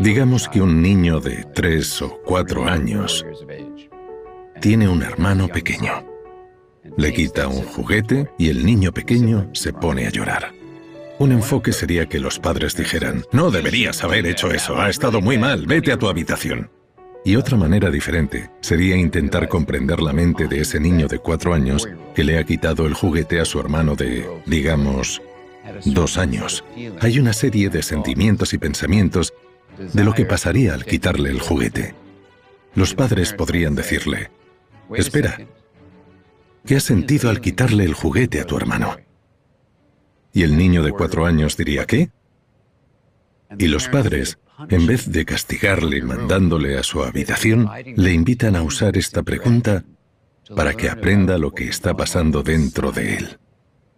Digamos que un niño de tres o cuatro años tiene un hermano pequeño. Le quita un juguete y el niño pequeño se pone a llorar. Un enfoque sería que los padres dijeran, no deberías haber hecho eso, ha estado muy mal, vete a tu habitación. Y otra manera diferente sería intentar comprender la mente de ese niño de cuatro años que le ha quitado el juguete a su hermano de, digamos, dos años. Hay una serie de sentimientos y pensamientos de lo que pasaría al quitarle el juguete. Los padres podrían decirle, espera, ¿qué has sentido al quitarle el juguete a tu hermano? Y el niño de cuatro años diría, ¿qué? Y los padres en vez de castigarle mandándole a su habitación, le invitan a usar esta pregunta para que aprenda lo que está pasando dentro de él.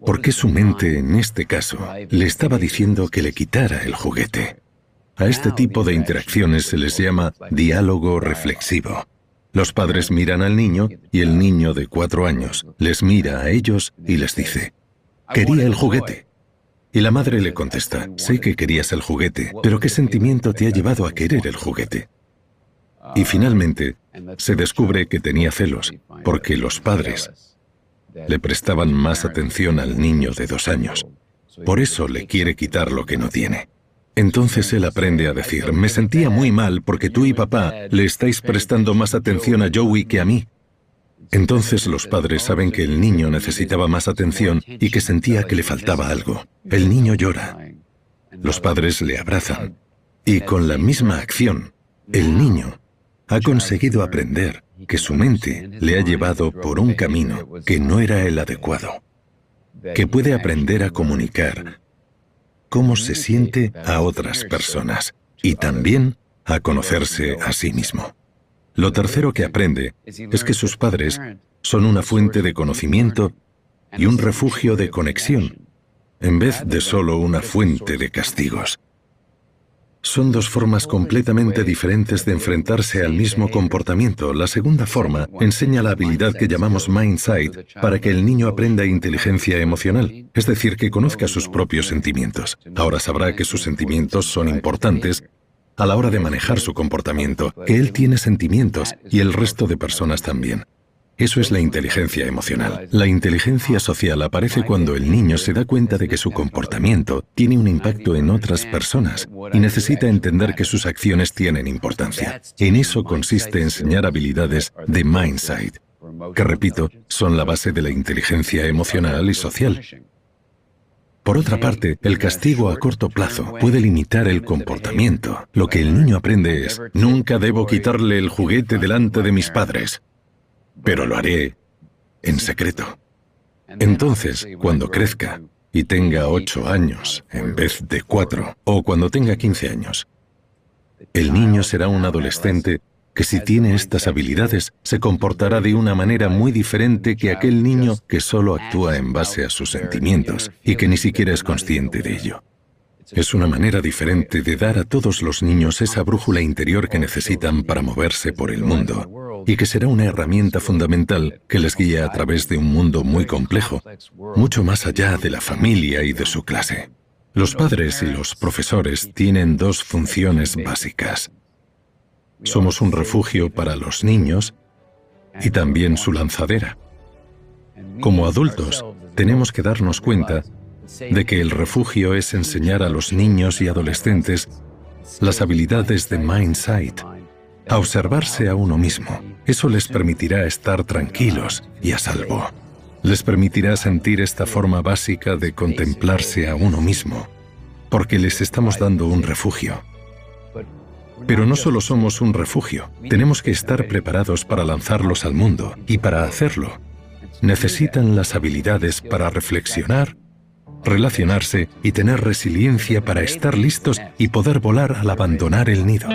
Porque su mente, en este caso, le estaba diciendo que le quitara el juguete. A este tipo de interacciones se les llama diálogo reflexivo. Los padres miran al niño y el niño de cuatro años les mira a ellos y les dice, quería el juguete. Y la madre le contesta, sé que querías el juguete, pero ¿qué sentimiento te ha llevado a querer el juguete? Y finalmente, se descubre que tenía celos, porque los padres le prestaban más atención al niño de dos años. Por eso le quiere quitar lo que no tiene. Entonces él aprende a decir, me sentía muy mal porque tú y papá le estáis prestando más atención a Joey que a mí. Entonces los padres saben que el niño necesitaba más atención y que sentía que le faltaba algo. El niño llora. Los padres le abrazan. Y con la misma acción, el niño ha conseguido aprender que su mente le ha llevado por un camino que no era el adecuado, que puede aprender a comunicar cómo se siente a otras personas y también a conocerse a sí mismo. Lo tercero que aprende es que sus padres son una fuente de conocimiento y un refugio de conexión, en vez de solo una fuente de castigos. Son dos formas completamente diferentes de enfrentarse al mismo comportamiento. La segunda forma enseña la habilidad que llamamos Mindsight para que el niño aprenda inteligencia emocional, es decir, que conozca sus propios sentimientos. Ahora sabrá que sus sentimientos son importantes a la hora de manejar su comportamiento, que él tiene sentimientos y el resto de personas también. Eso es la inteligencia emocional. La inteligencia social aparece cuando el niño se da cuenta de que su comportamiento tiene un impacto en otras personas y necesita entender que sus acciones tienen importancia. En eso consiste enseñar habilidades de Mindsight, que repito, son la base de la inteligencia emocional y social. Por otra parte, el castigo a corto plazo puede limitar el comportamiento. Lo que el niño aprende es, nunca debo quitarle el juguete delante de mis padres, pero lo haré en secreto. Entonces, cuando crezca y tenga ocho años en vez de cuatro, o cuando tenga quince años, el niño será un adolescente que si tiene estas habilidades se comportará de una manera muy diferente que aquel niño que solo actúa en base a sus sentimientos y que ni siquiera es consciente de ello. Es una manera diferente de dar a todos los niños esa brújula interior que necesitan para moverse por el mundo y que será una herramienta fundamental que les guíe a través de un mundo muy complejo, mucho más allá de la familia y de su clase. Los padres y los profesores tienen dos funciones básicas. Somos un refugio para los niños y también su lanzadera. Como adultos, tenemos que darnos cuenta de que el refugio es enseñar a los niños y adolescentes las habilidades de Mindsight, a observarse a uno mismo. Eso les permitirá estar tranquilos y a salvo. Les permitirá sentir esta forma básica de contemplarse a uno mismo, porque les estamos dando un refugio. Pero no solo somos un refugio, tenemos que estar preparados para lanzarlos al mundo y para hacerlo. Necesitan las habilidades para reflexionar, relacionarse y tener resiliencia para estar listos y poder volar al abandonar el nido.